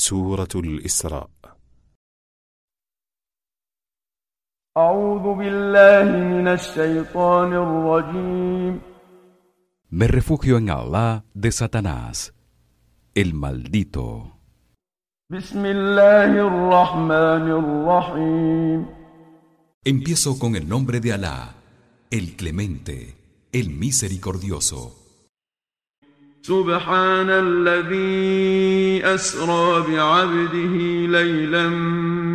سورة الإسراء أعوذ بالله من الشيطان الرجيم Me refugio en Allah de Satanás, el maldito. بسم الله الرحمن الرحيم Empiezo con el nombre de Alá, el clemente, el misericordioso. سبحان الذي أسرى بعبده ليلا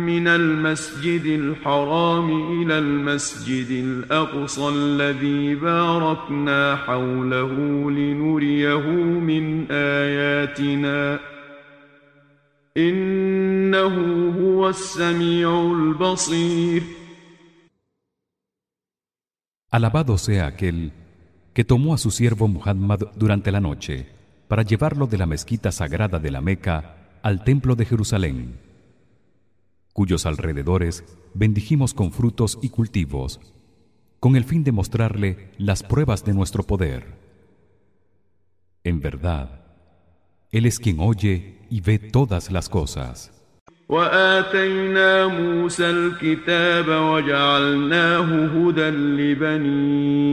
من المسجد الحرام إلى المسجد الأقصى الذي باركنا حوله لنريه من آياتنا إنه هو السميع البصير Alabado sea aquel que tomó a su siervo Muhammad durante la noche para llevarlo de la mezquita sagrada de la Meca al templo de Jerusalén cuyos alrededores bendijimos con frutos y cultivos con el fin de mostrarle las pruebas de nuestro poder. En verdad él es quien oye y ve todas las cosas وآتينا موسى الكتاب وجعلناه هدى لبني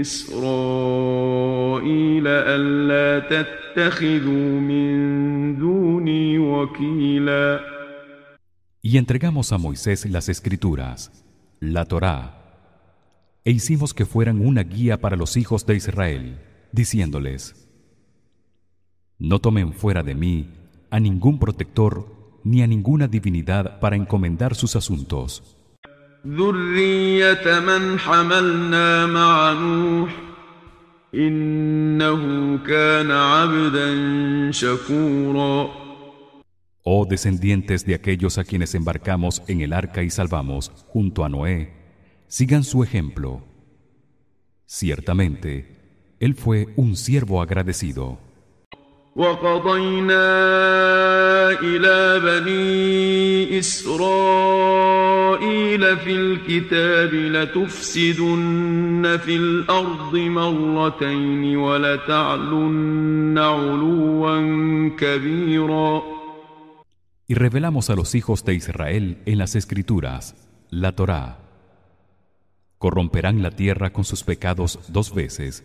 إسرائيل ألا تتخذوا من دوني وكيلا y entregamos a Moisés las escrituras la Torá e hicimos que fueran una guía para los hijos de Israel diciéndoles No tomen fuera de mí a ningún protector ni a ninguna divinidad para encomendar sus asuntos. Oh descendientes de aquellos a quienes embarcamos en el arca y salvamos junto a Noé, sigan su ejemplo. Ciertamente, él fue un siervo agradecido. وقضينا إلى بني إسرائيل في الكتاب لتفسدن في الأرض مرتين ولتعلن علوا كبيرا Y revelamos a los hijos de Israel en las escrituras la Torá Corromperán la tierra con sus pecados dos veces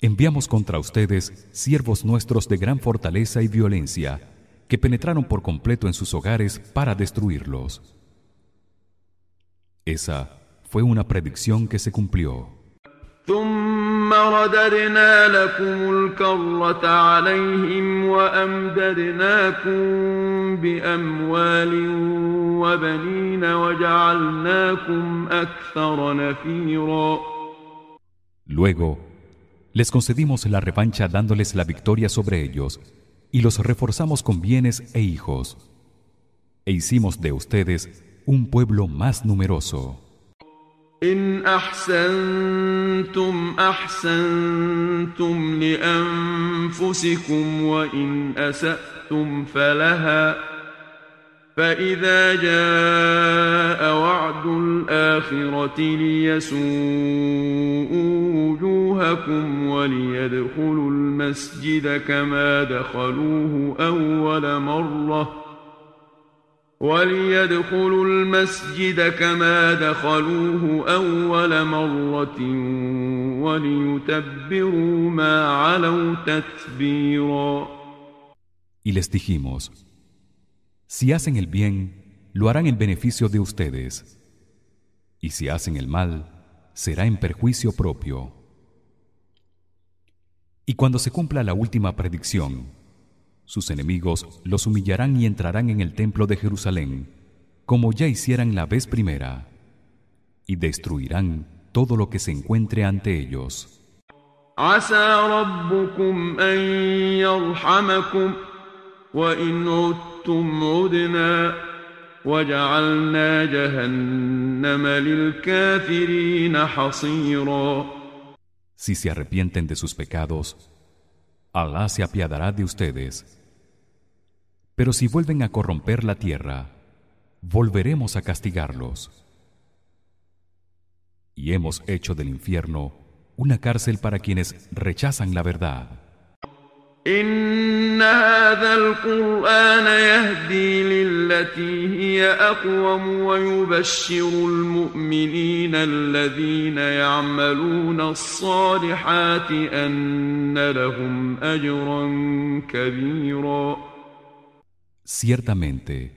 enviamos contra ustedes siervos nuestros de gran fortaleza y violencia que penetraron por completo en sus hogares para destruirlos. Esa fue una predicción que se cumplió. Luego les concedimos la revancha dándoles la victoria sobre ellos y los reforzamos con bienes e hijos e hicimos de ustedes un pueblo más numeroso إن أحسنتم أحسنتم لأنفسكم وإن أسأتم فلها فإذا جاء وعد الآخرة ليسوءوا وجوهكم وليدخلوا المسجد كما دخلوه أول مرة وليدخلوا المسجد كما دخلوه أول مرة وليتبروا ما علوا تتبيرا y les dijimos si hacen el bien lo harán en beneficio de ustedes. Y si hacen el mal será en perjuicio propio. Y cuando se cumpla la última predicción sus enemigos los humillarán y entrarán en el templo de Jerusalén como ya hicieran la vez primera y destruirán todo lo que se encuentre ante ellos وإن عدتم عدنا وجعلنا جهنم للكافرين حصيرا Si se arrepienten de sus pecados, Alá se apiadará de ustedes. Pero si vuelven a corromper la tierra, volveremos a castigarlos. Y hemos hecho del infierno una cárcel para quienes rechazan la verdad. إن هذا القرآن يهدي للتي هي أقوم ويبشر المؤمنين الذين يعملون الصالحات أن لهم أجرا كبيرا Ciertamente,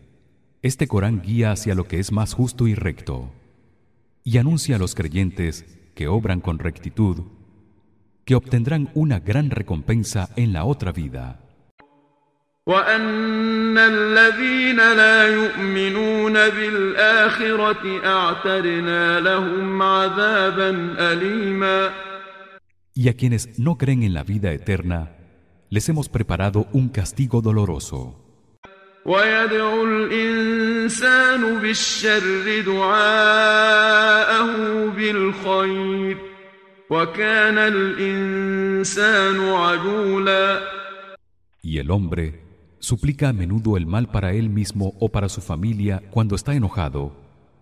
este Corán guía hacia lo que es más justo y recto y anuncia a los creyentes que obran con rectitud que obtendrán una gran recompensa en la otra vida. وأن الذين لا يؤمنون بالآخرة أعتدنا لهم عذابا أليما Y a quienes no creen en la vida eterna, les hemos preparado un castigo doloroso. ويدعو الإنسان بالشر دعاءه بالخير وكان الإنسان عجولا Y el hombre suplica a menudo el mal para él mismo o para su familia cuando está enojado,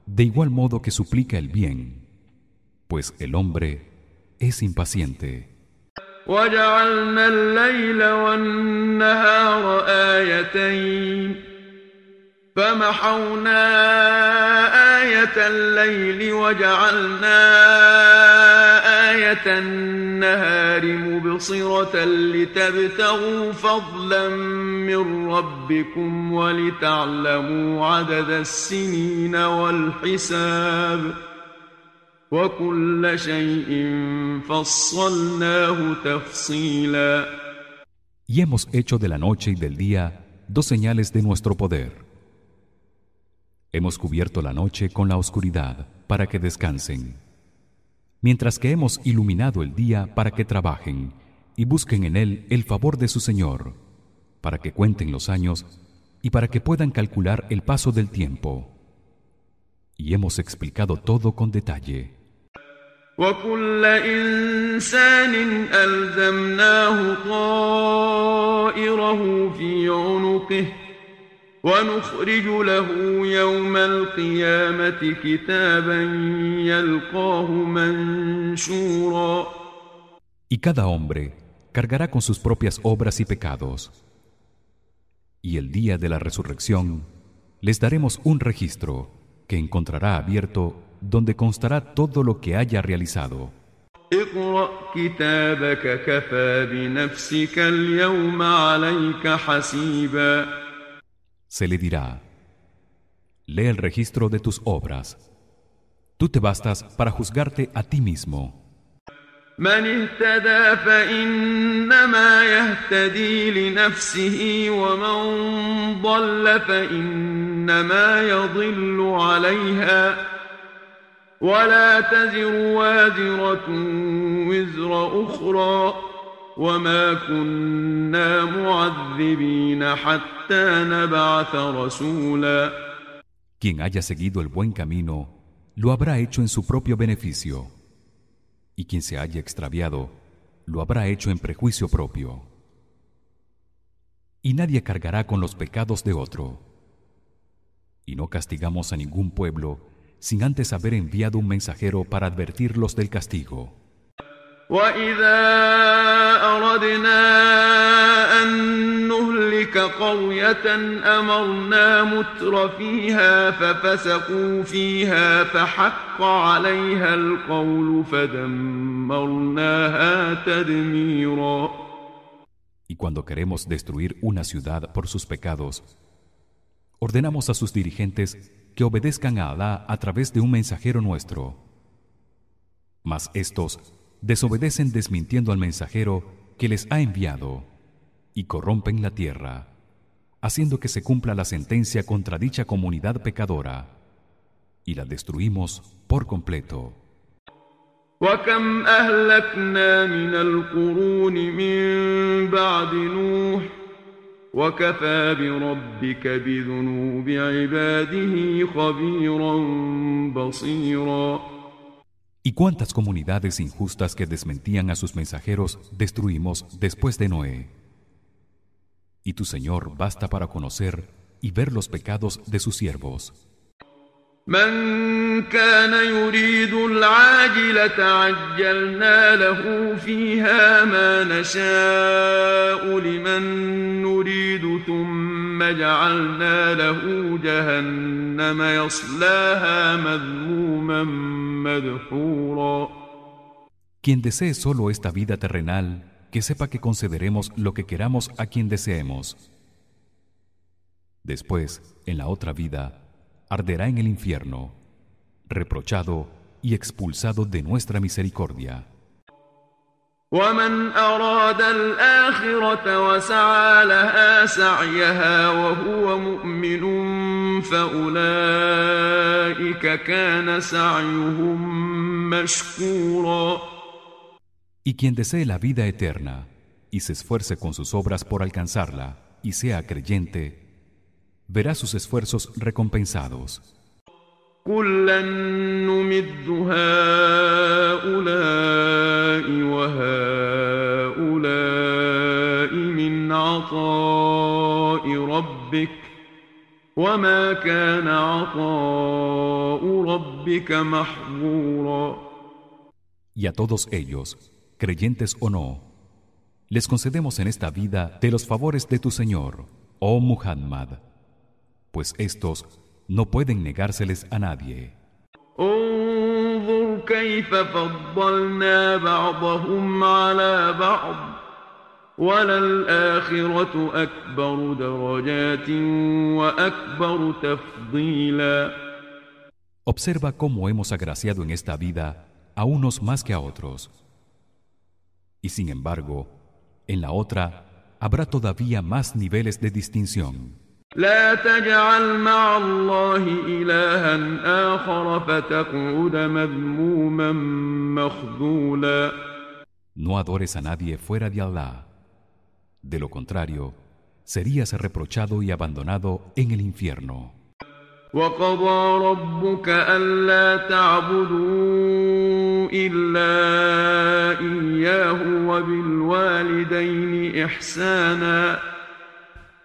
de igual modo que suplica el bien, pues el hombre es impaciente. وجعلنا الليل والنهار آيتين فمحونا آية الليل وجعلنا آية النهار مبصرة لتبتغوا فضلا من ربكم ولتعلموا عدد السنين والحساب وكل شيء فصلناه تفصيلا Y hemos hecho de la noche y del día dos señales de nuestro poder. Hemos cubierto la noche con la oscuridad para que descansen, mientras que hemos iluminado el día para que trabajen y busquen en él el favor de su Señor, para que cuenten los años y para que puedan calcular el paso del tiempo. Y hemos explicado todo con detalle. وكل إنسان ألزمناه طائره في عنقه ونخرج له يوم القيامة كتابا يلقاه منشورا Y cada hombre cargará con sus propias obras y pecados. Y el día de la resurrección les daremos un registro que encontrará abierto donde constará todo lo que haya realizado. Se le dirá: Lee el registro de tus obras. Tú te bastas para juzgarte a ti mismo. من اهتدى فإنما يهتدي لنفسه ومن ضل فإنما يضل عليها ولا تزر وازرة وزر أخرى وما كنا معذبين حتى نبعث رسولا Quien haya seguido el buen camino lo habrá hecho en su propio beneficio. Y quien se haya extraviado lo habrá hecho en prejuicio propio. Y nadie cargará con los pecados de otro. Y no castigamos a ningún pueblo sin antes haber enviado un mensajero para advertirlos del castigo. وإذا أردنا أن نهلك قرية أمرنا متر فيها ففسقوا فيها فحق عليها القول فدمرناها تدميرا Y cuando queremos destruir una ciudad por sus pecados, ordenamos a sus dirigentes que obedezcan a Alá a través de un mensajero nuestro. Mas estos desobedecen desmintiendo al mensajero que les ha enviado y corrompen la tierra, haciendo que se cumpla la sentencia contra dicha comunidad pecadora y la destruimos por completo. ¿Y cuántas comunidades injustas que desmentían a sus mensajeros destruimos después de Noé? Y tu Señor basta para conocer y ver los pecados de sus siervos. من كان يريد العاجلة عجلنا له فيها ما نشاء لمن نريد ثم جعلنا له جهنم يصلاها مذموما مدحورا Quien desee solo esta vida terrenal, que sepa que concederemos lo que queramos a quien deseemos. Después, en la otra vida, arderá en el infierno reprochado y expulsado de nuestra misericordia ومن أراد الآخرة وسعى لها سعيها وهو مؤمن فأولئك كان سعيهم مشكورا Y quien desee la vida eterna y se esfuerce con sus obras por alcanzarla y sea creyente verá sus esfuerzos recompensados. Y a todos ellos, creyentes o no, les concedemos en esta vida de los favores de tu Señor, oh Muhammad pues estos no pueden negárseles a nadie. Observa cómo hemos agraciado en esta vida a unos más que a otros. Y sin embargo, en la otra habrá todavía más niveles de distinción. لا تجعل مع الله إلها آخر فتقعد مذموما مخذولا No adores a nadie fuera de Allah. De lo contrario, serías reprochado y abandonado en el infierno. وقضى ربك ألا تعبدوا إلا إياه وبالوالدين إحساناً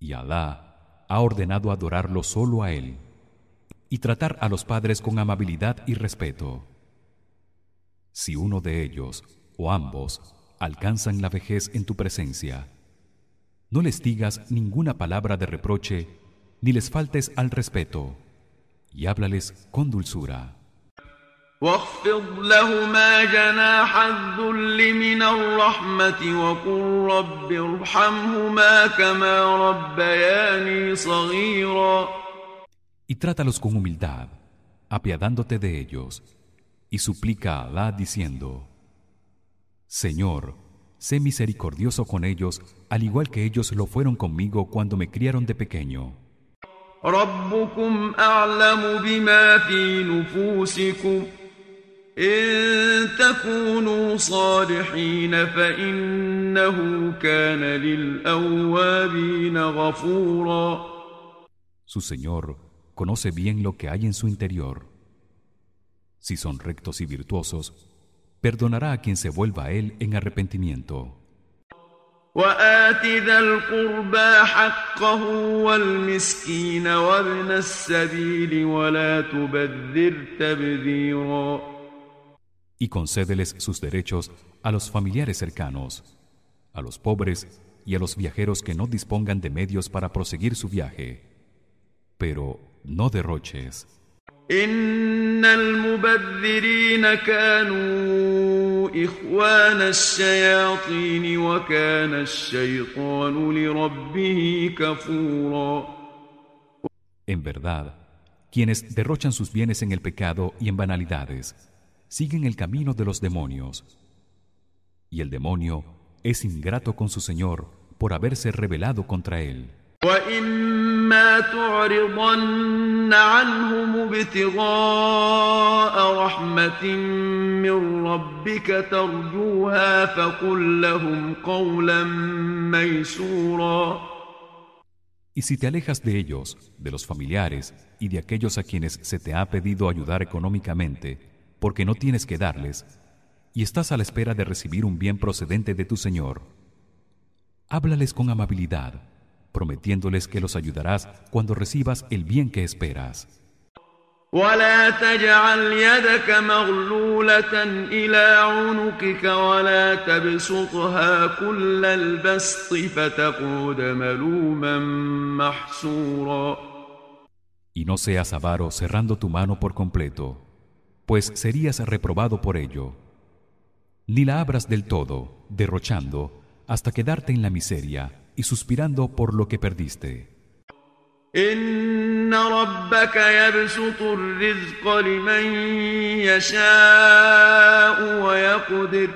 y Alá ha ordenado adorarlo solo a él y tratar a los padres con amabilidad y respeto. Si uno de ellos o ambos alcanzan la vejez en tu presencia, no les digas ninguna palabra de reproche ni les faltes al respeto y háblales con dulzura. واخفض لهما جناح الذل من الرحمة وقل رب ارحمهما كما ربياني صغيرا Y trátalos con humildad, apiadándote de ellos, y suplica a Allah diciendo: Señor, sé misericordioso con ellos, al igual que ellos lo fueron conmigo cuando me criaron de pequeño. ربكم أعلم بما في نفوسكم إن تكونوا صالحين فإنه كان للأوابين غفورا Su Señor conoce bien lo que hay en su interior. Si son rectos y virtuosos, perdonará a quien se vuelva a él en arrepentimiento. وآت ذا القربى حقه والمسكين وابن السبيل ولا تبذر تبذيرا y concédeles sus derechos a los familiares cercanos, a los pobres y a los viajeros que no dispongan de medios para proseguir su viaje. Pero no derroches. إن المبذرين كانوا إخوان الشياطين وكان الشيطان لربه كفورا En verdad, quienes derrochan sus bienes en el pecado y en banalidades, siguen el camino de los demonios. Y el demonio es ingrato con su Señor por haberse rebelado contra él. وإما تعرضن عنهم ابتغاء رحمة من ربك ترجوها فقل لهم قولا ميسورا Y si te alejas de ellos, de los familiares y de aquellos a quienes se te ha pedido ayudar económicamente, porque no tienes que darles, y estás a la espera de recibir un bien procedente de tu Señor, háblales con amabilidad, prometiéndoles que los ayudarás cuando recibas el bien que esperas. ولا تجعل يدك مغلولة إلى عنقك ولا تبسطها كل البسط فتقعد ملوما محسورا Y no seas avaro cerrando tu mano por completo, pues serías reprobado por ello. Ni la abras del todo, derrochando, hasta quedarte en la miseria y suspirando por lo que perdiste. إن ربك يبسط الرزق لمن يشاء ويقدر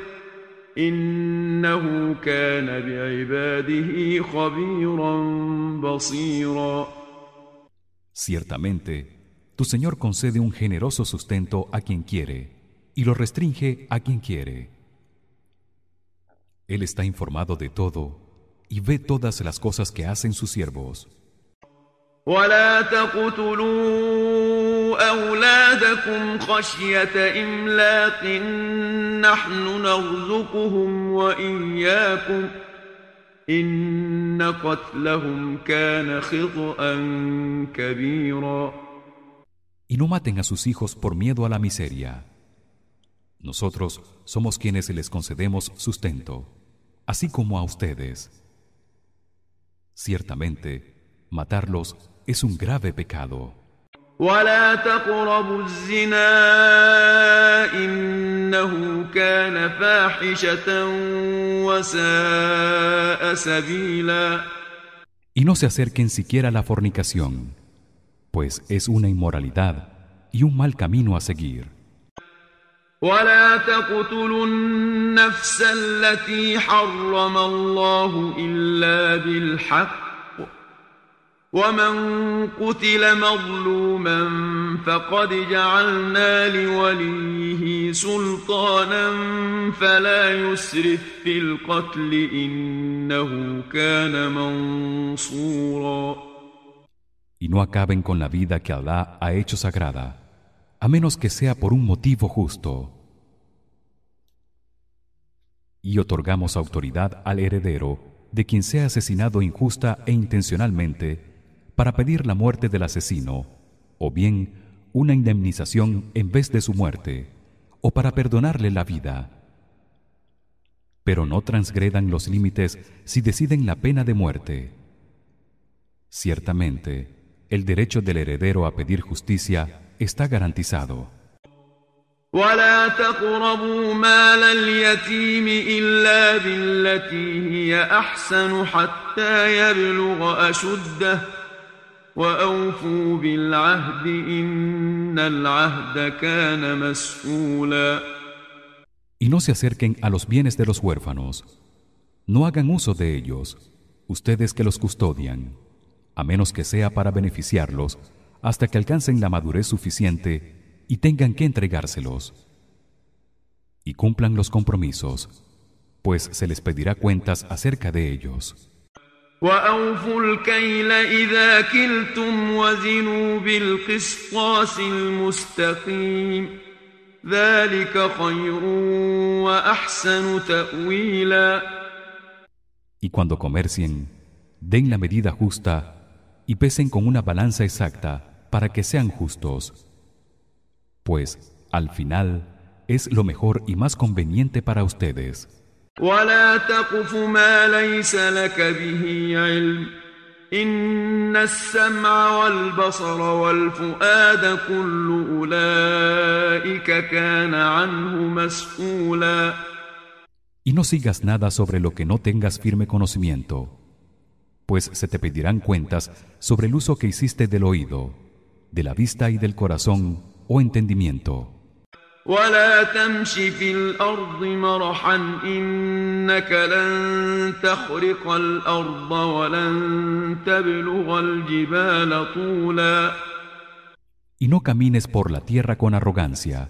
إنه كان بعباده خبيرا بصيرا Ciertamente, tu Señor concede un generoso sustento a quien quiere y lo restringe a quien quiere. Él está informado de todo y ve todas las cosas que hacen sus siervos. ولا تقتلوا أولادكم خشية إملاق نحن نرزقهم وإياكم إن قتلهم كان خطأ كبيرا y no maten a sus hijos por miedo a la miseria. Nosotros somos quienes les concedemos sustento, así como a ustedes. Ciertamente, matarlos es un grave pecado. Y no se acerquen siquiera a la fornicación. Pues es una inmoralidad y un mal camino a seguir. ولا تقتلوا النفس التي حرم الله إلا بالحق ومن قتل مظلوما فقد جعلنا لوليه سلطانا فلا يسرف في القتل إنه كان منصورا Y no acaben con la vida que Allah ha hecho sagrada, a menos que sea por un motivo justo. Y otorgamos autoridad al heredero de quien sea asesinado injusta e intencionalmente para pedir la muerte del asesino o bien una indemnización en vez de su muerte o para perdonarle la vida pero no transgredan los límites si deciden la pena de muerte ciertamente el derecho del heredero a pedir justicia está garantizado ولا تقربوا مال اليتيم إلا بالتي هي أحسن حتى يبلغ أشده وأوفوا بالعهد إن العهد كان مسؤولا Y no se acerquen a los bienes de los huérfanos. No hagan uso de ellos, ustedes que los custodian, a menos que sea para beneficiarlos hasta que alcancen la madurez suficiente y tengan que entregárselos. Y cumplan los compromisos, pues se les pedirá cuentas acerca de ellos. وأوفوا الكيل إذا كلتم وزنوا بالقسطاس المستقيم ذلك خير وأحسن تأويلا Y cuando comercien, den la medida justa y pesen con una balanza exacta para que sean justos. Pues al final es lo mejor y más conveniente para ustedes. y no sigas nada sobre lo que no tengas firme conocimiento pues se te pedirán cuentas sobre el uso que hiciste del oído, de la vista y del corazón o entendimiento. ولا تمش في الأرض مرحا إنك لن تخرق الأرض ولن تبلغ الجبال طولا Y no camines por la tierra con arrogancia,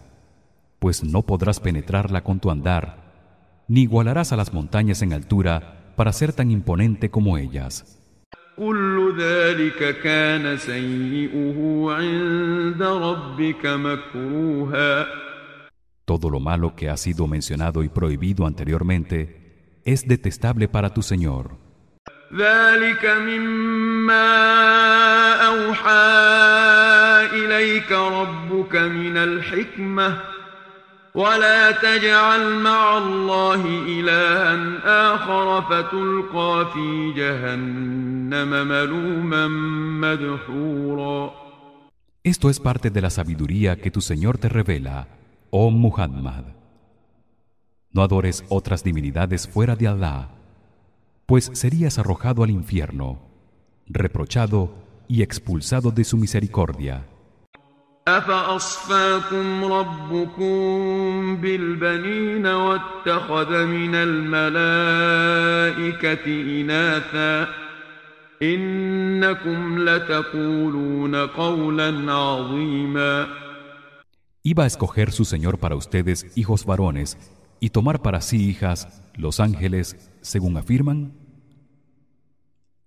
pues no podrás penetrarla con tu andar, ni igualarás a las montañas en altura para ser tan imponente como ellas. كل ذلك كان سيئه عند ربك مكروها Todo lo malo que ha sido mencionado y prohibido anteriormente es detestable para tu Señor. ذلك مما أوحى إليك ربك من الحكمة ولا تجعل مع الله إلها آخر فتلقى في جهنم ملوما مدحورا Esto es parte de la sabiduría que tu Señor te revela, oh Muhammad. No adores otras divinidades fuera de Allah, pues serías arrojado al infierno, reprochado y expulsado de su misericordia. أفأصفاكم ربكم بالبنين واتخذ من الملائكة إناثا إنكم لتقولون قولا عظيما Iba a escoger su Señor para ustedes hijos varones y tomar para sí hijas los ángeles, según afirman.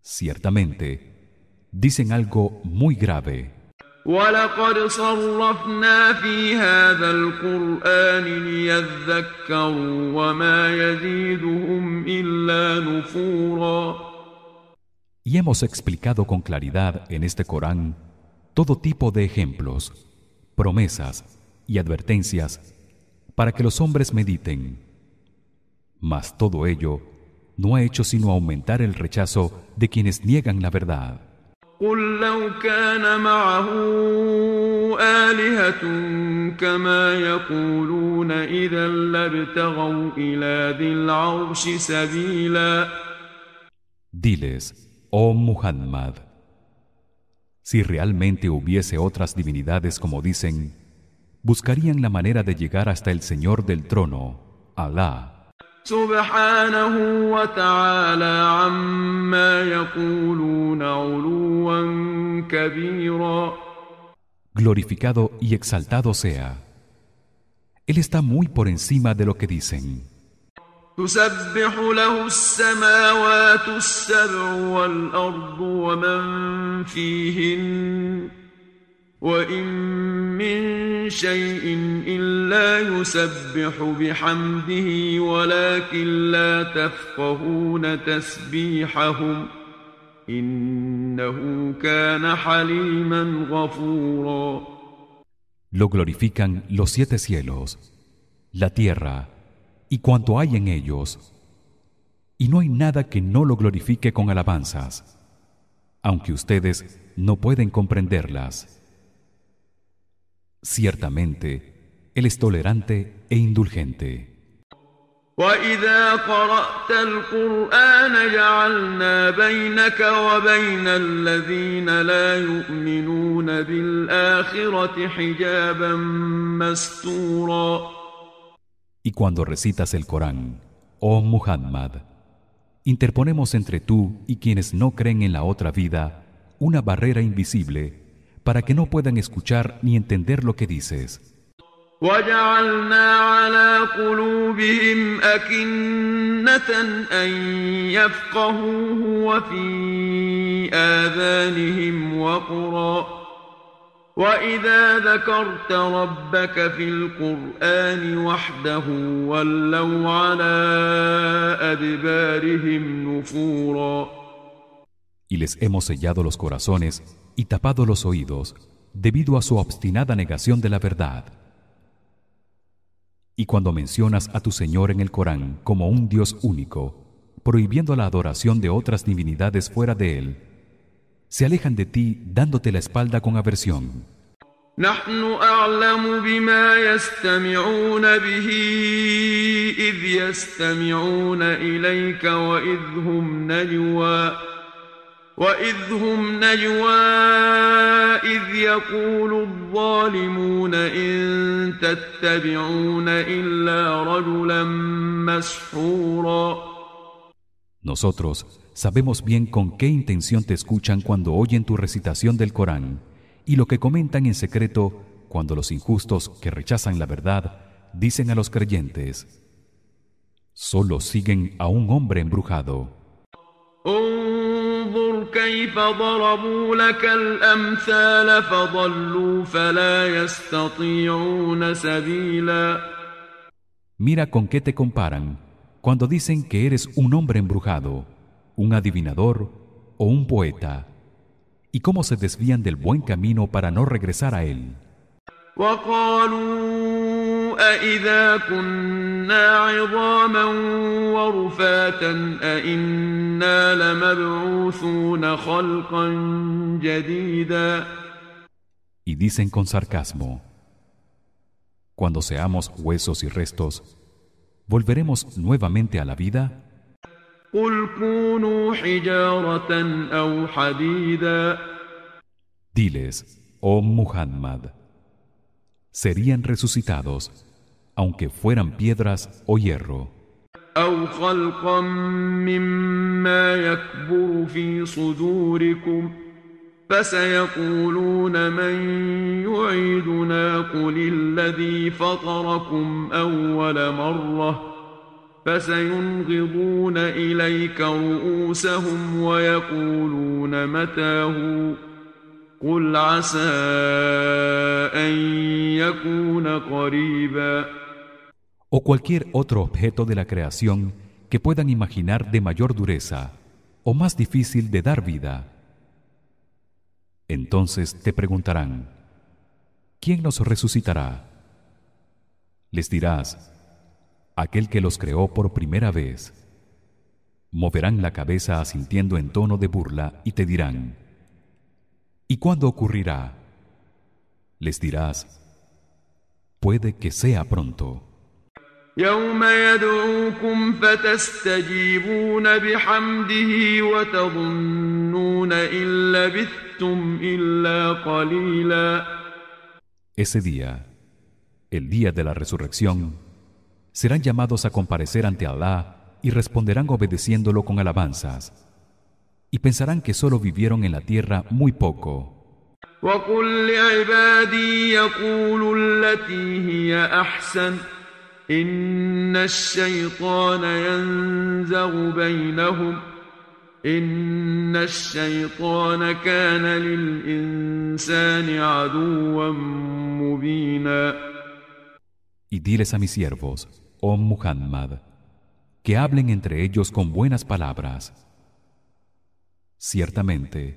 Ciertamente, dicen algo muy grave. ولقد صرفنا في هذا القرآن ليذكروا وما يزيدهم إلا نفورا Y hemos explicado con claridad en este Corán todo tipo de ejemplos, promesas y advertencias para que los hombres mediten. Mas todo ello no ha hecho sino aumentar el rechazo de quienes niegan la verdad. قل لو كان معه آلهة كما يقولون إذا لابتغوا إلى ذي العرش سبيلا Diles, oh Muhammad, si realmente hubiese otras divinidades como dicen, buscarían la manera de llegar hasta el Señor del trono, Alá. سبحانه وتعالى عما يقولون علوا كبيرا Glorificado y exaltado sea. Él está muy por encima de lo que dicen. تسبح له السماوات السبع والأرض ومن فيهن وإن من شيء إلا يسبح بحمده ولكن لا تفقهون تسبيحهم إنه كان حليما غفورا Lo glorifican los siete cielos, la tierra y cuanto hay en ellos. Y no hay nada que no lo glorifique con alabanzas, aunque ustedes no pueden comprenderlas. Ciertamente, él es tolerante e indulgente. وإذا قرأت القرآن جعلنا بينك وبين الذين لا يؤمنون بالآخرة حجابا مستورا Y cuando recitas el Corán, oh Muhammad, interponemos entre tú y quienes no creen en la otra vida una barrera invisible para que no puedan escuchar ni entender lo que dices. وجعلنا على قلوبهم أكنة أن يفقهوه وفي آذانهم وقرا وإذا ذكرت ربك في القرآن وحده ولوا على أدبارهم نفورا Y les hemos sellado los corazones y tapado los oídos debido a su obstinada negación de la verdad. Y cuando mencionas a tu Señor en el Corán como un Dios único, prohibiendo la adoración de otras divinidades fuera de él, se alejan de ti dándote la espalda con aversión. نحن أعلم بما يستمعون به إذ يستمعون إليك وإذ هم نجوى وإذ هم نجوى إذ يقول الظالمون إن تتبعون إلا رجلا مسحورا Nosotros sabemos bien con qué intención te escuchan cuando oyen tu recitación del Corán y lo que comentan en secreto cuando los injustos que rechazan la verdad dicen a los creyentes solo siguen a un hombre embrujado Mira con qué te comparan cuando dicen que eres un hombre embrujado, un adivinador o un poeta, y cómo se desvían del buen camino para no regresar a él. Y dicen con sarcasmo, cuando seamos huesos y restos, ¿volveremos nuevamente a la vida? Diles, oh Muhammad, serían resucitados aunque fueran piedras o hierro. فسيقولون من يعيدنا قل الذي فطركم أول مرة فسينغضون إليك رؤوسهم ويقولون متاه قل عسى أن يكون قريبا O cualquier otro objeto de la creación que puedan imaginar de mayor dureza o más difícil de dar vida Entonces te preguntarán: ¿Quién nos resucitará? Les dirás: Aquel que los creó por primera vez. Moverán la cabeza asintiendo en tono de burla y te dirán: ¿Y cuándo ocurrirá? Les dirás: Puede que sea pronto. يوم يدعوكم فتستجيبون بحمده وتظنون إن لبثتم إلا قليلا Ese día, el día de la resurrección, serán llamados a comparecer ante Allah y responderán obedeciéndolo con alabanzas. Y pensarán que solo vivieron en la tierra muy poco. وقل لعبادي يقولوا التي هي أحسن إن الشيطان ينزغ بينهم إن الشيطان كان للإنسان عدوا مبينا Y diles a mis siervos, oh Muhammad, que hablen entre ellos con buenas palabras. Ciertamente,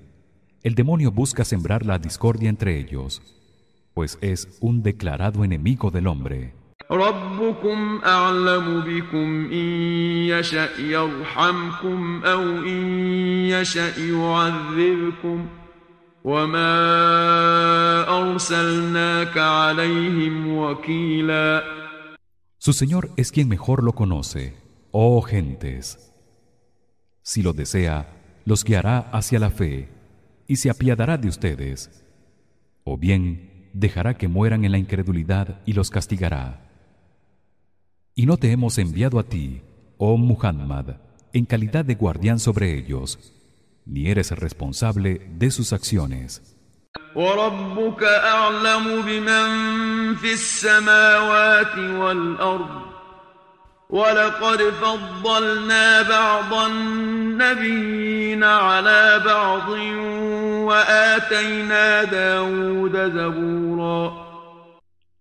el demonio busca sembrar la discordia entre ellos, pues es un declarado enemigo del hombre. ربكم أعلم بكم إن يشأ يرحمكم أو إن يشأ يعذبكم وما أرسلناك عليهم وكيلا Su Señor es quien mejor lo conoce, oh gentes. Si lo desea, los guiará hacia la fe y se apiadará de ustedes. O bien, dejará que mueran en la incredulidad y los castigará. Y no te hemos enviado a ti, oh Muhammad, en calidad de guardián sobre ellos, ni eres responsable de sus acciones.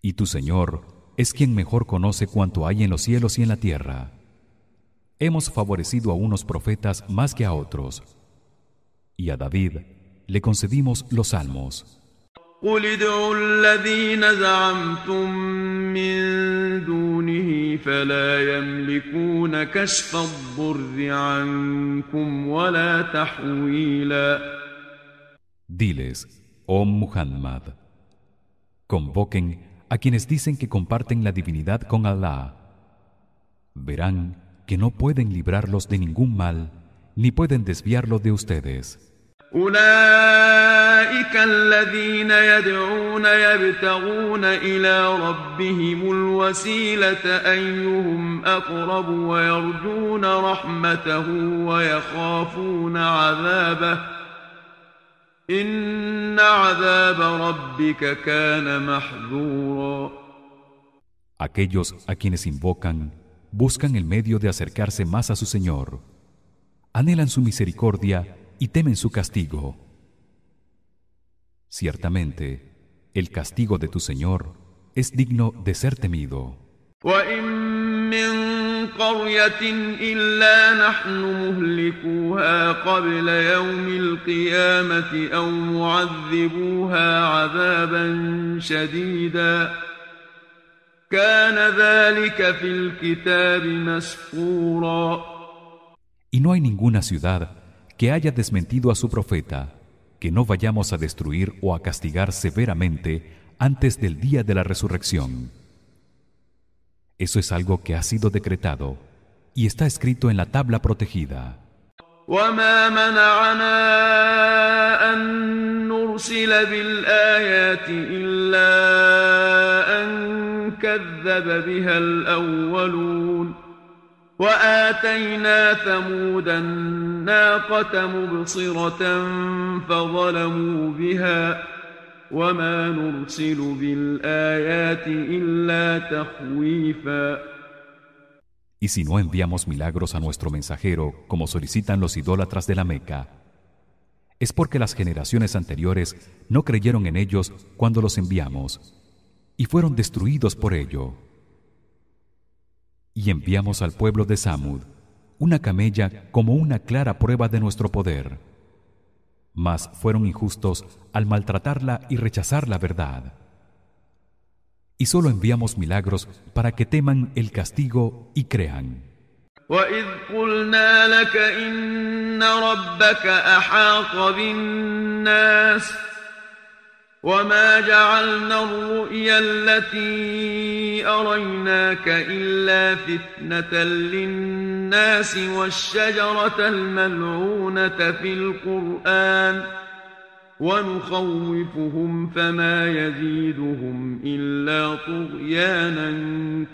Y tu Señor es quien mejor conoce cuanto hay en los cielos y en la tierra. Hemos favorecido a unos profetas más que a otros. Y a David le concedimos los salmos. Diles, oh Muhammad, convoquen a quienes dicen que comparten la divinidad con Allah. Verán que no pueden librarlos de ningún mal ni pueden desviarlo de ustedes. أولئك الذين يدعون يبتغون إلى ربهم الوسيلة أيهم أقرب ويرجون رحمته ويخافون عذابه Aquellos a quienes invocan buscan el medio de acercarse más a su Señor. Anhelan su misericordia y temen su castigo. Ciertamente, el castigo de tu Señor es digno de ser temido. Y no hay ninguna ciudad que haya desmentido a su profeta que no vayamos a destruir o a castigar severamente antes del día de la resurrección Eso es algo que ha sido decretado y está escrito en la tabla protegida. وما منعنا ان نرسل بالايات الا ان كذب بها الاولون واتينا ثمود الناقه مبصره فظلموا بها وما نرسل بالآيات إلا تخويفا Y si no enviamos milagros a nuestro mensajero como solicitan los idólatras de la Meca es porque las generaciones anteriores no creyeron en ellos cuando los enviamos y fueron destruidos por ello y enviamos al pueblo de Samud una camella como una clara prueba de nuestro poder mas fueron injustos al maltratarla y rechazar la verdad y solo enviamos milagros para que teman el castigo y crean وما جعلنا الرؤيا التي أريناك إلا فتنة للناس والشجرة الملعونة في القرآن ونخوفهم فما يزيدهم إلا طغيانا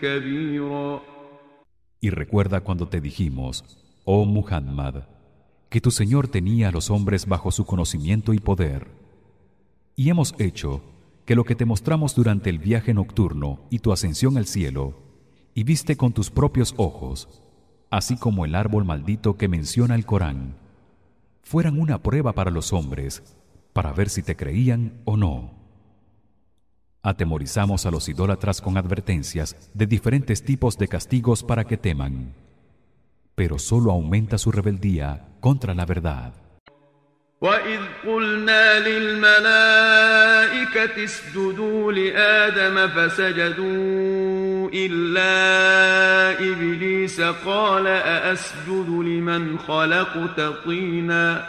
كبيرا Y recuerda cuando te dijimos, oh Muhammad, que tu Señor tenía a los hombres bajo su conocimiento y poder. Y hemos hecho que lo que te mostramos durante el viaje nocturno y tu ascensión al cielo y viste con tus propios ojos, así como el árbol maldito que menciona el Corán, fueran una prueba para los hombres para ver si te creían o no. Atemorizamos a los idólatras con advertencias de diferentes tipos de castigos para que teman, pero solo aumenta su rebeldía contra la verdad. وإذ قلنا للملائكة اسجدوا لآدم فسجدوا إلا إبليس قال أأسجد لمن خلقت طينا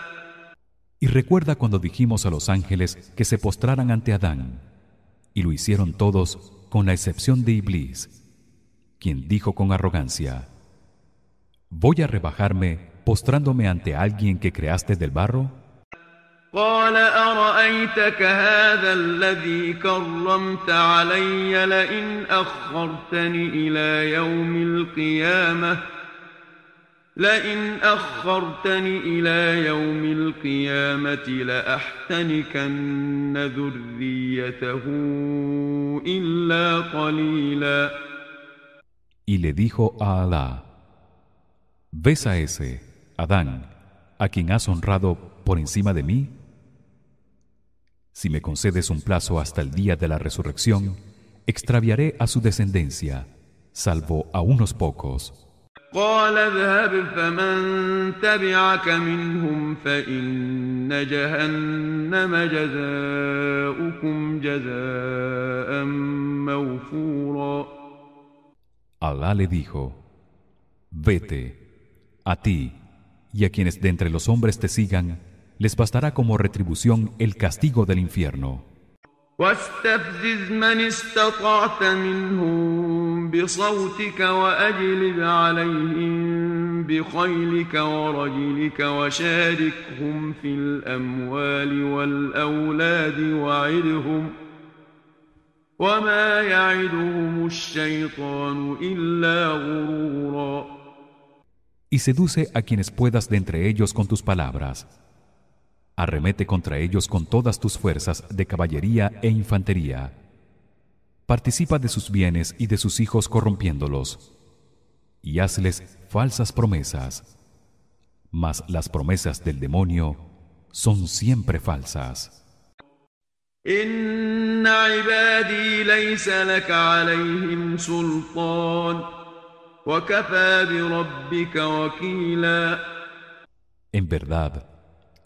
Y recuerda cuando dijimos a los ángeles que se postraran ante Adán y lo hicieron todos con la excepción de Iblis quien dijo con arrogancia Voy a rebajarme postrándome ante alguien que creaste del barro قال أرأيتك هذا الذي كرمت علي لئن أخرتني إلى يوم القيامة لئن أخرتني إلى يوم القيامة لأحتنكن ذريته إلا قليلا Y le dijo a Alá, ¿ves a ese, Adán, a quien has honrado por encima de mí? Si me concedes un plazo hasta el día de la resurrección, extraviaré a su descendencia, salvo a unos pocos. Alá le dijo: Vete, a ti y a quienes de entre los hombres te sigan les bastará como retribución el castigo del infierno. واستفزز من استطعت منهم بصوتك وأجلب عليهم بخيلك ورجلك وشاركهم في الأموال والأولاد وعدهم وما يعدهم الشيطان إلا غرورا Y seduce a quienes puedas de entre ellos con tus palabras Arremete contra ellos con todas tus fuerzas de caballería e infantería. Participa de sus bienes y de sus hijos corrompiéndolos. Y hazles falsas promesas. Mas las promesas del demonio son siempre falsas. En verdad,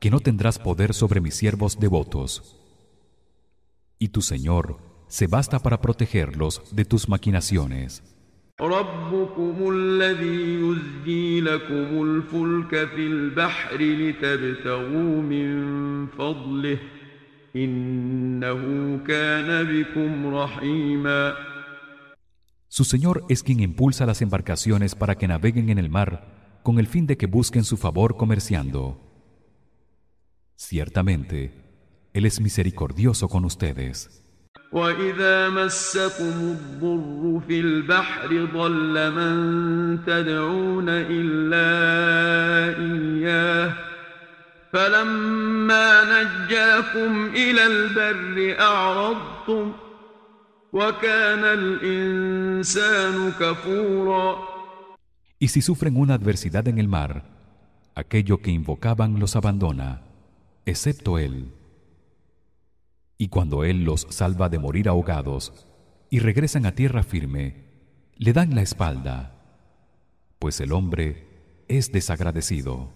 que no tendrás poder sobre mis siervos devotos. Y tu Señor se basta para protegerlos de tus maquinaciones. Su Señor es quien impulsa las embarcaciones para que naveguen en el mar con el fin de que busquen su favor comerciando. Ciertamente, él es misericordioso con ustedes. وإذا مسكم الضر في البحر ضل من تدعون إلا إياه فلما نجاكم إلى البر أعرضتم وكان الإنسان كفورا Y si sufren una adversidad en el mar, aquello que invocaban los abandona excepto él. Y cuando él los salva de morir ahogados y regresan a tierra firme, le dan la espalda, pues el hombre es desagradecido.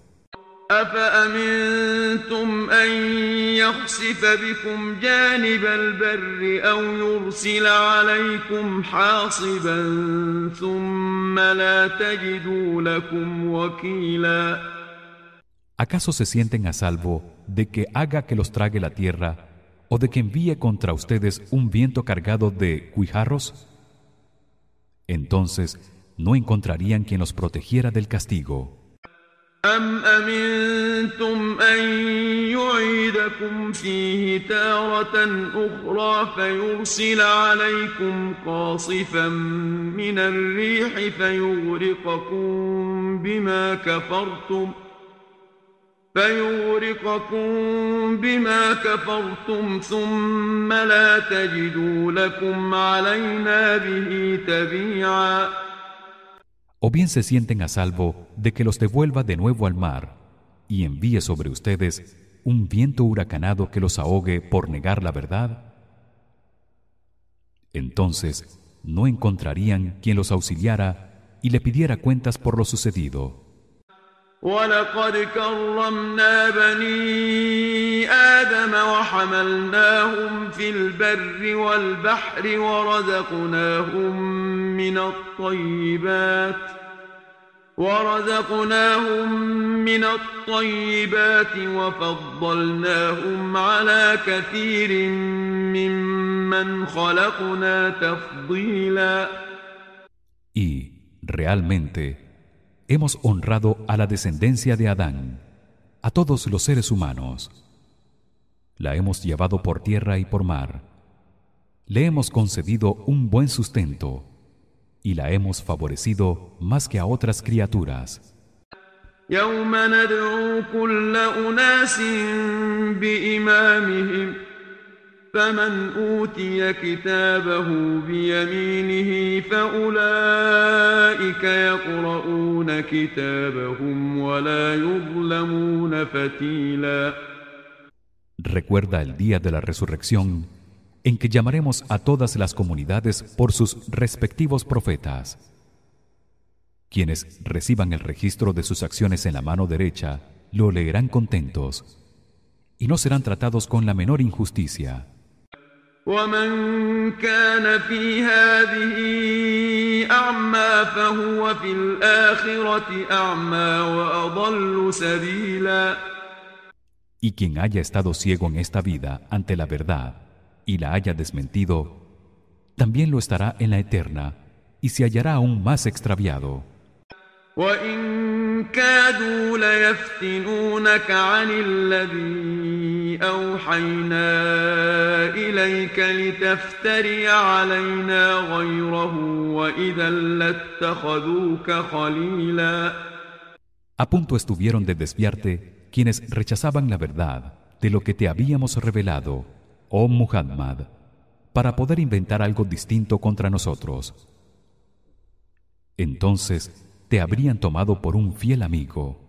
¿Acaso se sienten a salvo de que haga que los trague la tierra o de que envíe contra ustedes un viento cargado de cuijarros? Entonces no encontrarían quien los protegiera del castigo. O bien se sienten a salvo de que los devuelva de nuevo al mar y envíe sobre ustedes un viento huracanado que los ahogue por negar la verdad. Entonces no encontrarían quien los auxiliara y le pidiera cuentas por lo sucedido. ولقد كرمنا بني آدم وحملناهم في البر والبحر ورزقناهم من الطيبات ورزقناهم من الطيبات وفضلناهم على كثير ممن خلقنا تفضيلا Y realmente hemos honrado a la descendencia de Adán, a todos los seres humanos. La hemos llevado por tierra y por mar. Le hemos concedido un buen sustento y la hemos favorecido más que a otras criaturas. Recuerda el día de la resurrección en que llamaremos a todas las comunidades por sus respectivos profetas. Quienes reciban el registro de sus acciones en la mano derecha lo leerán contentos y no serán tratados con la menor injusticia. ومن كان في هذه أعمى فهو في الآخرة أعمى وأضل سبيلا y quien haya estado ciego en esta vida ante la verdad y la haya desmentido también lo estará en la eterna y se hallará aún más extraviado وإن كادوا ليفتنونك عن الذي أوحينا إليك لتفتري علينا غيره وإذا لاتخذوك خليلا A punto estuvieron de desviarte quienes rechazaban la verdad de lo que te habíamos revelado, oh Muhammad, para poder inventar algo distinto contra nosotros. Entonces te habrían tomado por un fiel amigo.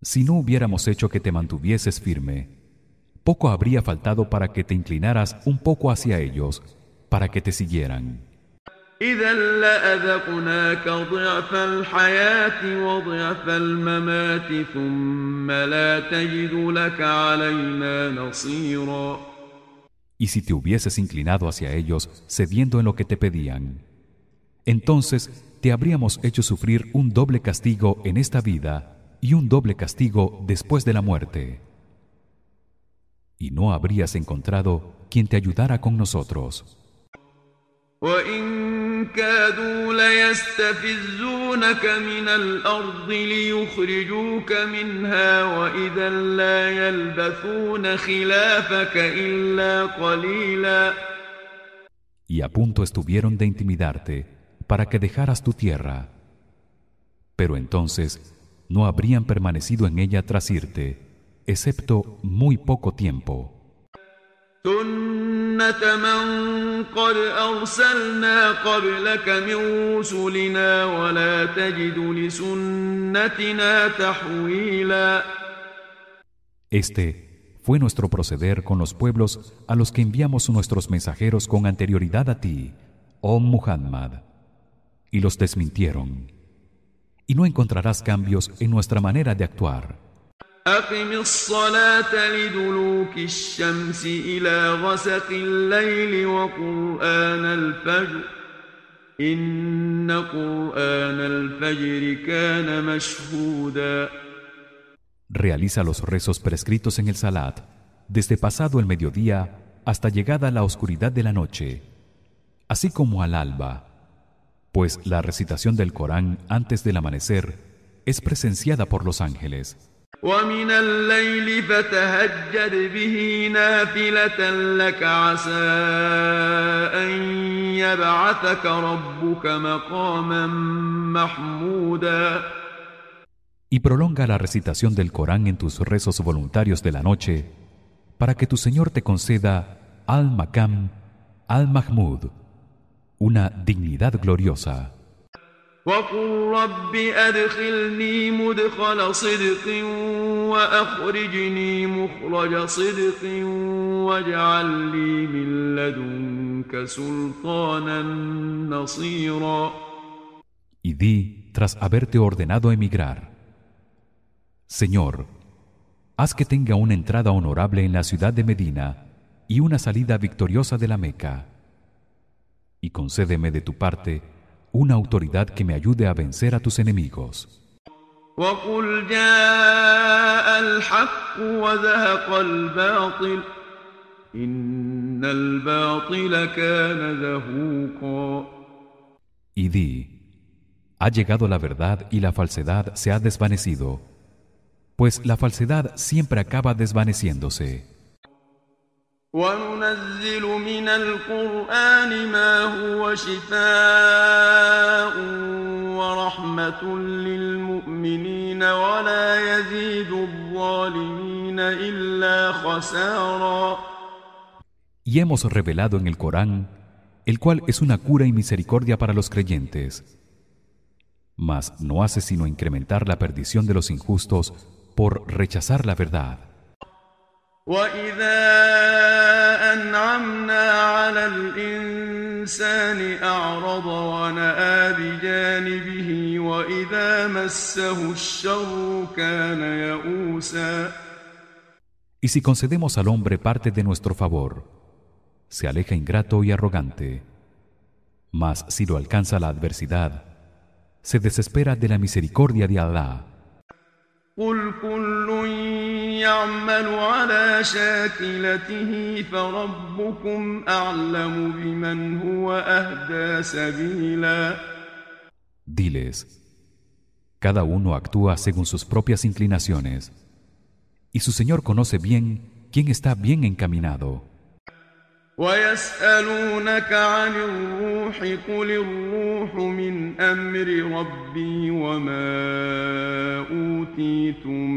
Si no hubiéramos hecho que te mantuvieses firme, poco habría faltado para que te inclinaras un poco hacia ellos, para que te siguieran. Y si te hubieses inclinado hacia ellos, cediendo en lo que te pedían, entonces te habríamos hecho sufrir un doble castigo en esta vida y un doble castigo después de la muerte. Y no habrías encontrado quien te ayudara con nosotros. وإن كادوا ليستفزونك من الأرض ليخرجوك منها وإذا لا يلبثون خلافك إلا قليلا Y a punto estuvieron de intimidarte para que dejaras tu tierra. Pero entonces no habrían permanecido en ella tras irte, excepto muy poco tiempo. Este fue nuestro proceder con los pueblos a los que enviamos nuestros mensajeros con anterioridad a ti, oh Muhammad, y los desmintieron. Y no encontrarás cambios en nuestra manera de actuar. أقم الصلاة لدلوك الشمس إلى غسق الليل وقرآن الفجر إن قرآن الفجر كان مشهودا Realiza los rezos prescritos en el Salat desde pasado el mediodía hasta llegada la oscuridad de la noche, así como al alba, pues la recitación del Corán antes del amanecer es presenciada por los ángeles. ومن الليل فتهجد به نافلة لك عسى أن يبعثك ربك مقاما محمودا Y prolonga la recitación del Corán en tus rezos voluntarios de la noche para que tu Señor te conceda al-Makam, al-Mahmud, una dignidad gloriosa. وقل رب أدخلني مدخل صدق وأخرجني مخرج صدق واجعل لي من لدنك سلطانا نصيرا Y di, tras haberte ordenado emigrar, Señor, haz que tenga una entrada honorable en la ciudad de Medina y una salida victoriosa de la Meca. Y concédeme de tu parte una autoridad que me ayude a vencer a tus enemigos. Y di, ha llegado la verdad y la falsedad se ha desvanecido, pues la falsedad siempre acaba desvaneciéndose. وننزل من القرآن ما هو شفاء ورحمة للمؤمنين ولا يزيد الظالمين إلا خسارا Y hemos revelado en el Corán el cual es una cura y misericordia para los creyentes. Mas no hace sino incrementar la perdición de los injustos por rechazar la verdad. وإذا أنعمنا على الإنسان أعرض ونأى بجانبه وإذا مسه الشر كان يئوسا Y si concedemos al hombre parte de nuestro favor, se aleja ingrato y arrogante mas si lo alcanza la adversidad se desespera de la misericordia de Allah قل كل يعمل على شاكلته فربكم أعلم بمن هو أهدى سبيلا Diles Cada uno actúa según sus propias inclinaciones y su Señor conoce bien quién está bien encaminado. ويسألونك عن الروح قل الروح من أمر ربي وما أوتيتم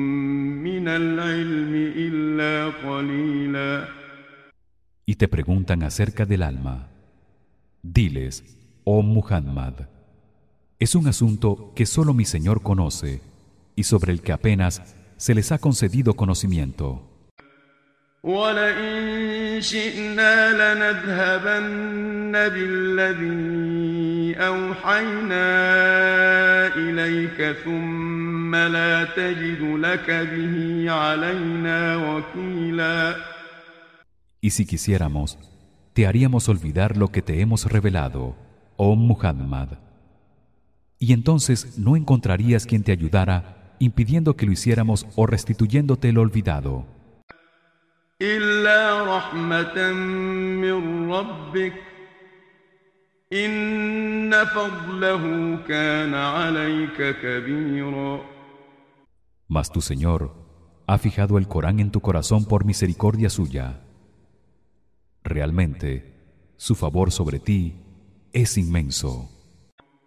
من العلم إلا قليلا Y te preguntan acerca del alma. Diles, oh Muhammad, es un asunto que solo mi Señor conoce y sobre el que apenas se les ha concedido conocimiento. ولئن شئنا لنذهبن بالذي أوحينا إليك ثم لا تجد لك به علينا وكيلا Y si quisiéramos, te haríamos olvidar lo que te hemos revelado, oh Muhammad. Y entonces no encontrarías quien te ayudara impidiendo que lo hiciéramos o restituyéndote lo olvidado. إلا رحمة من ربك إن فضله كان عليك كبيرا Mas tu Señor ha fijado el Corán en tu corazón por misericordia suya. Realmente, su favor sobre ti es inmenso.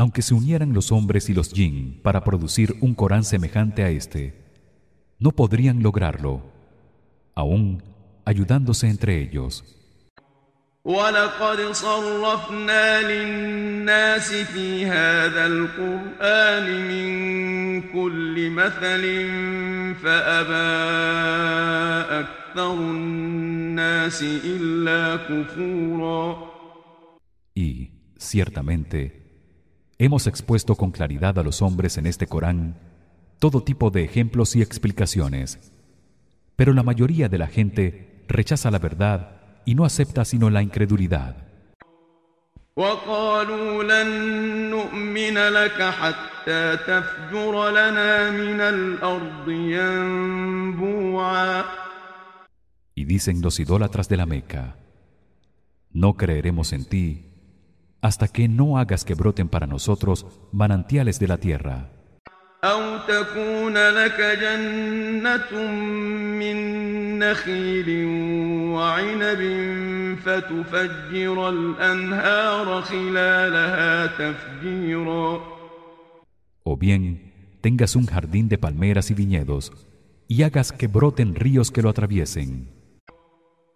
Aunque se unieran los hombres y los jinn para producir un Corán semejante a este no podrían lograrlo aún ayudándose entre ellos ولقد صرفنا للناس في هذا القرآن من كل مثل فأبى أكثر الناس إلا كفورا Y ciertamente Hemos expuesto con claridad a los hombres en este Corán todo tipo de ejemplos y explicaciones. Pero la mayoría de la gente rechaza la verdad y no acepta sino la incredulidad. Y dicen los idólatras de la Meca, no creeremos en ti hasta que no hagas que broten para nosotros manantiales de la tierra أو تكون لك جنة من نخيل وعنب فتفجر الأنهار خلالها تفجيرا o bien tengas un jardín de palmeras y viñedos y hagas que broten ríos que lo atraviesen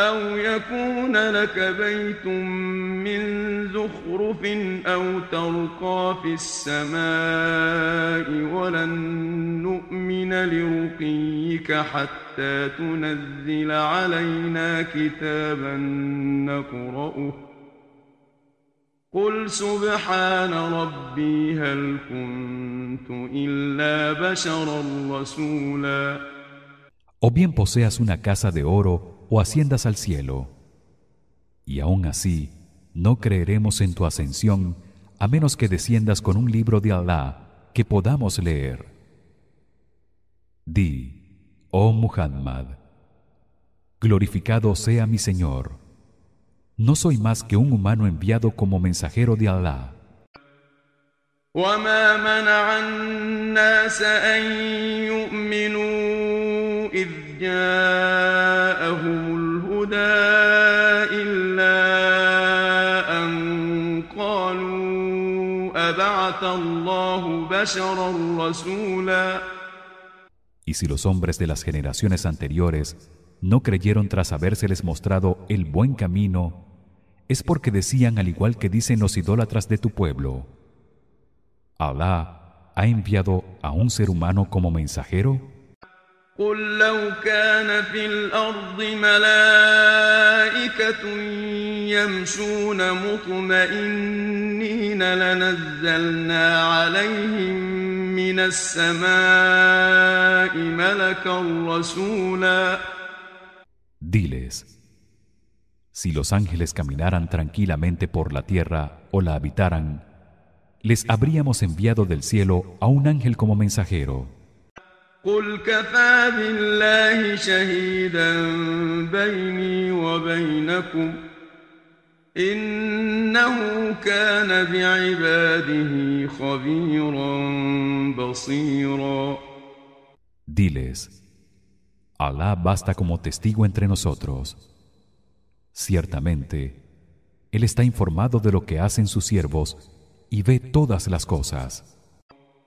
أو يكون لك بيت من زخرف أو ترقى في السماء ولن نؤمن لرقيك حتى تنزل علينا كتابا نقرأه قل سبحان ربي هل كنت إلا بشرا رسولا o bien poseas una casa de oro o asciendas al cielo y aún así no creeremos en tu ascensión a menos que desciendas con un libro de Allah que podamos leer di oh Muhammad glorificado sea mi Señor no soy más que un humano enviado como mensajero de Allah وما منع الناس أن يؤمنوا إذ جاءهم الهدى إلا أن قالوا أبعث الله بشرا رسولا Y si los hombres de las generaciones anteriores no creyeron tras habérseles mostrado el buen camino, es porque decían al igual que dicen los idólatras de tu pueblo, ¿Alá ha enviado a un ser humano como mensajero? قل لو كان في الأرض ملائكة يمشون مطمئنين لنزلنا عليهم من السماء ملكا رسولا Diles Si los ángeles caminaran tranquilamente por la tierra o la habitaran les habríamos enviado del cielo a un ángel como mensajero قل كفى بالله شهيدا بيني وبينكم إنه كان بعباده خبيرا بصيرا Diles Alá basta como testigo entre nosotros Ciertamente él está informado de lo que hacen sus siervos y ve todas las cosas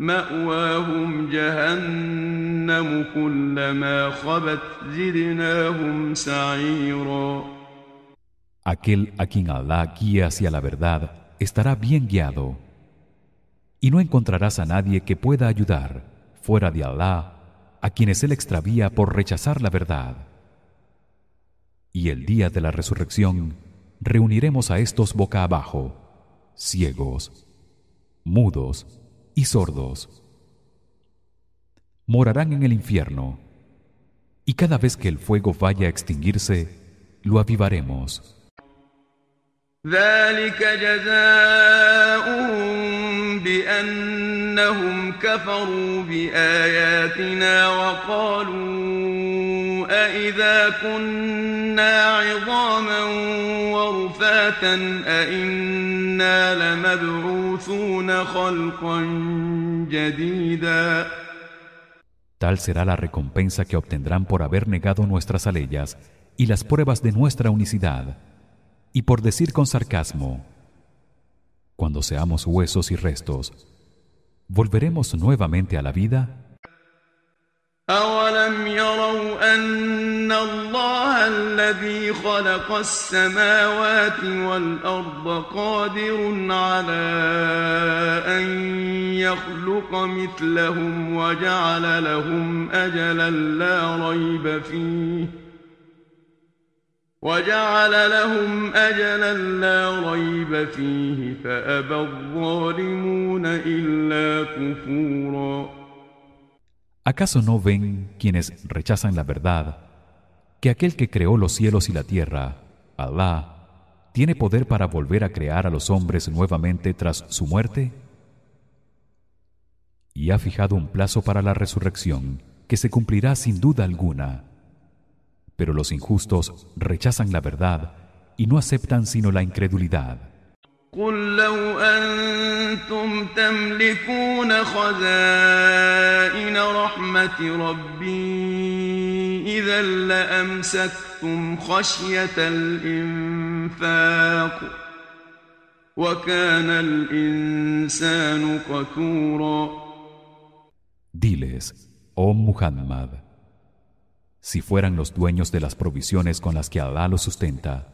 مأواهم جهنم كلما خبت زدناهم سعيرا Aquel a quien Allah guía hacia la verdad estará bien guiado y no encontrarás a nadie que pueda ayudar fuera de Allah a quienes él extravía por rechazar la verdad. Y el día de la resurrección reuniremos a estos boca abajo, ciegos, mudos y sordos. Morarán en el infierno y cada vez que el fuego vaya a extinguirse, lo avivaremos. ذلك جزاؤهم بأنهم كفروا بآياتنا وقالوا أإذا كنا عظاما ورفاتا أإنا لمبعوثون خلقا جديدا Tal será la recompensa que obtendrán por haber negado nuestras aleyas y las pruebas de nuestra unicidad. y por decir con sarcasmo cuando seamos huesos y restos volveremos nuevamente a la vida أولم يروا أن الله الذي خلق السماوات والأرض قادر على أن يخلق مثلهم وجعل لهم أجلا لا ريب فيه وجعل لهم أجلا لا ريب فيه فأبى الظالمون إلا كفورا ¿Acaso no ven quienes rechazan la verdad que aquel que creó los cielos y la tierra, Allah, tiene poder para volver a crear a los hombres nuevamente tras su muerte? Y ha fijado un plazo para la resurrección que se cumplirá sin duda alguna pero los injustos rechazan la verdad y no aceptan sino la incredulidad قل لو أنتم تملكون خزائن رحمة ربي إذا لأمسكتم خشية الإنفاق وكان الإنسان قتورا Diles, oh Muhammad, si fueran los dueños de las provisiones con las que Alá los sustenta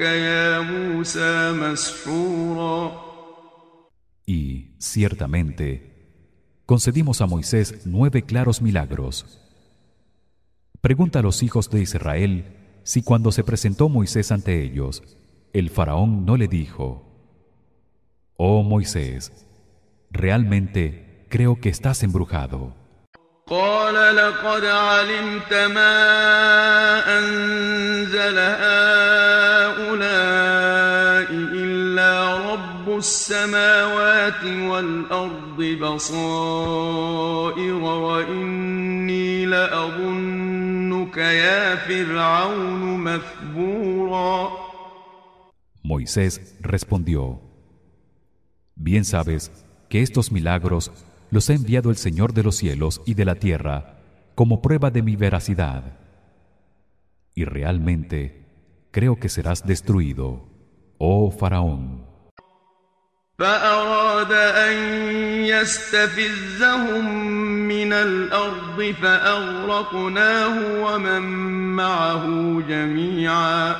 يا موسى مسحورا Y, ciertamente, concedimos a Moisés nueve claros milagros. Pregunta a los hijos de Israel si cuando se presentó Moisés ante ellos, el faraón no le dijo: Oh Moisés, realmente creo que estás embrujado. Moisés respondió Bien sabes que estos milagros los ha enviado el Señor de los cielos y de la tierra como prueba de mi veracidad. Y realmente creo que serás destruido, oh faraón. فأراد أن يستفزهم من الأرض فأغرقناه ومن معه جميعا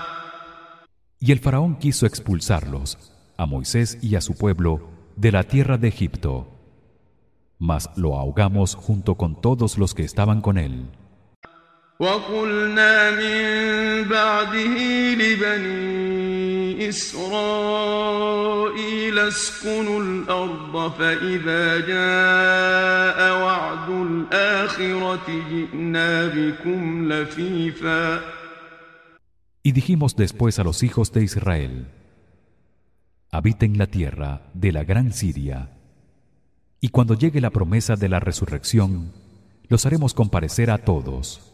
Y el faraón quiso expulsarlos, a Moisés y a su pueblo, de la tierra de Egipto. Mas lo ahogamos junto con todos los que estaban con él. وقلنا من بعده لبني إسرائيل اسكنوا الأرض فإذا جاء وعد الآخرة جئنا بكم لفيفا Y dijimos después a los hijos de Israel habiten la tierra de la gran Siria y cuando llegue la promesa de la resurrección los haremos comparecer a todos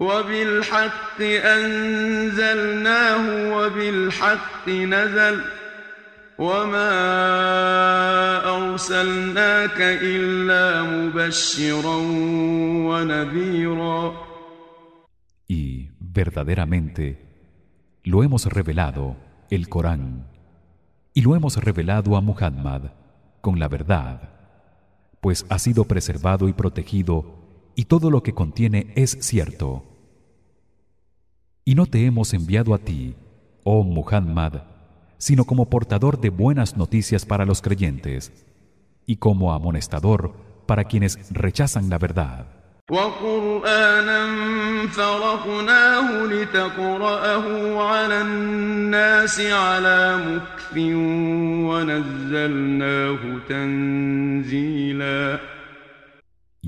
وبالحق أنزلناه وبالحق نزل وما أرسلناك إلا مبشرا ونذيرا Y verdaderamente lo hemos revelado el Corán y lo hemos revelado a Muhammad con la verdad pues ha sido preservado y protegido y todo lo que contiene es cierto. Y no te hemos enviado a ti, oh Muhammad, sino como portador de buenas noticias para los creyentes y como amonestador para quienes rechazan la verdad.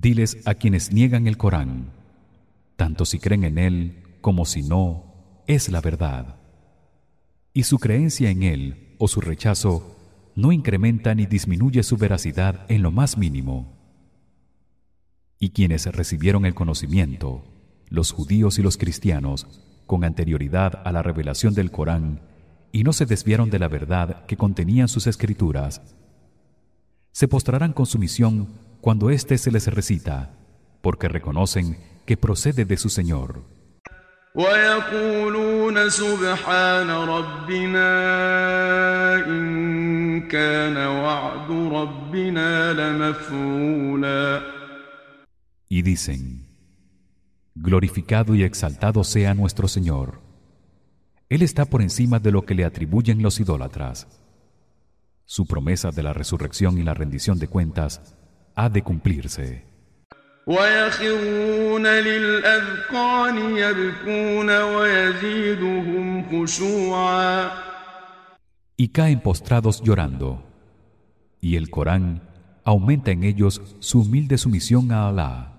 Diles a quienes niegan el Corán, tanto si creen en él como si no, es la verdad. Y su creencia en él o su rechazo no incrementa ni disminuye su veracidad en lo más mínimo. Y quienes recibieron el conocimiento, los judíos y los cristianos, con anterioridad a la revelación del Corán y no se desviaron de la verdad que contenían sus escrituras, se postrarán con sumisión cuando éste se les recita porque reconocen que procede de su Señor. y dicen glorificado y exaltado sea nuestro Señor. Él está por encima de lo que le atribuyen los idólatras. Su promesa de la resurrección y la rendición de cuentas ha de cumplirse. Y caen postrados llorando. Y el Corán aumenta en ellos su humilde sumisión a Alá.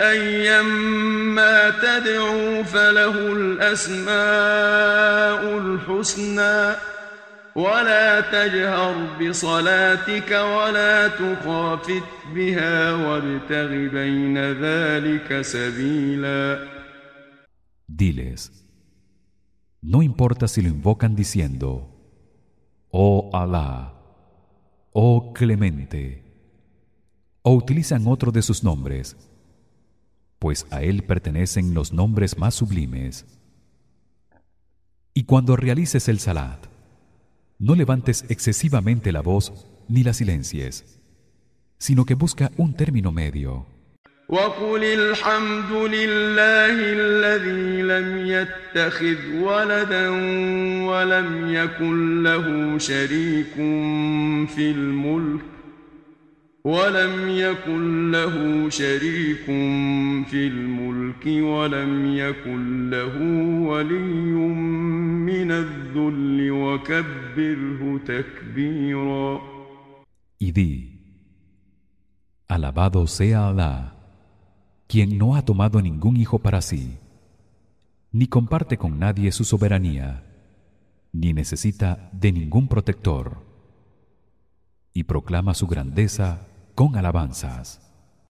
أيما تدعوا فله الأسماء الحسنى ولا تجهر بصلاتك ولا تخافت بها وابتغ بين ذلك سبيلا Diles No importa si lo invocan diciendo Oh Allah Oh Clemente o utilizan otro de sus nombres pues a él pertenecen los nombres más sublimes y cuando realices el salat no levantes excesivamente la voz ni la silencies sino que busca un término medio وقل الحمد لله الذي لم يتخذ ولدا ولم يكن له شريك في الملك ولم يكن له شريك في الملك ولم يكن له ولي من الذل وكبره تكبيرا y di alabado sea Allah quien no ha tomado ningún hijo para sí ni comparte con nadie su soberanía ni necesita de ningún protector y proclama su grandeza con alabanzas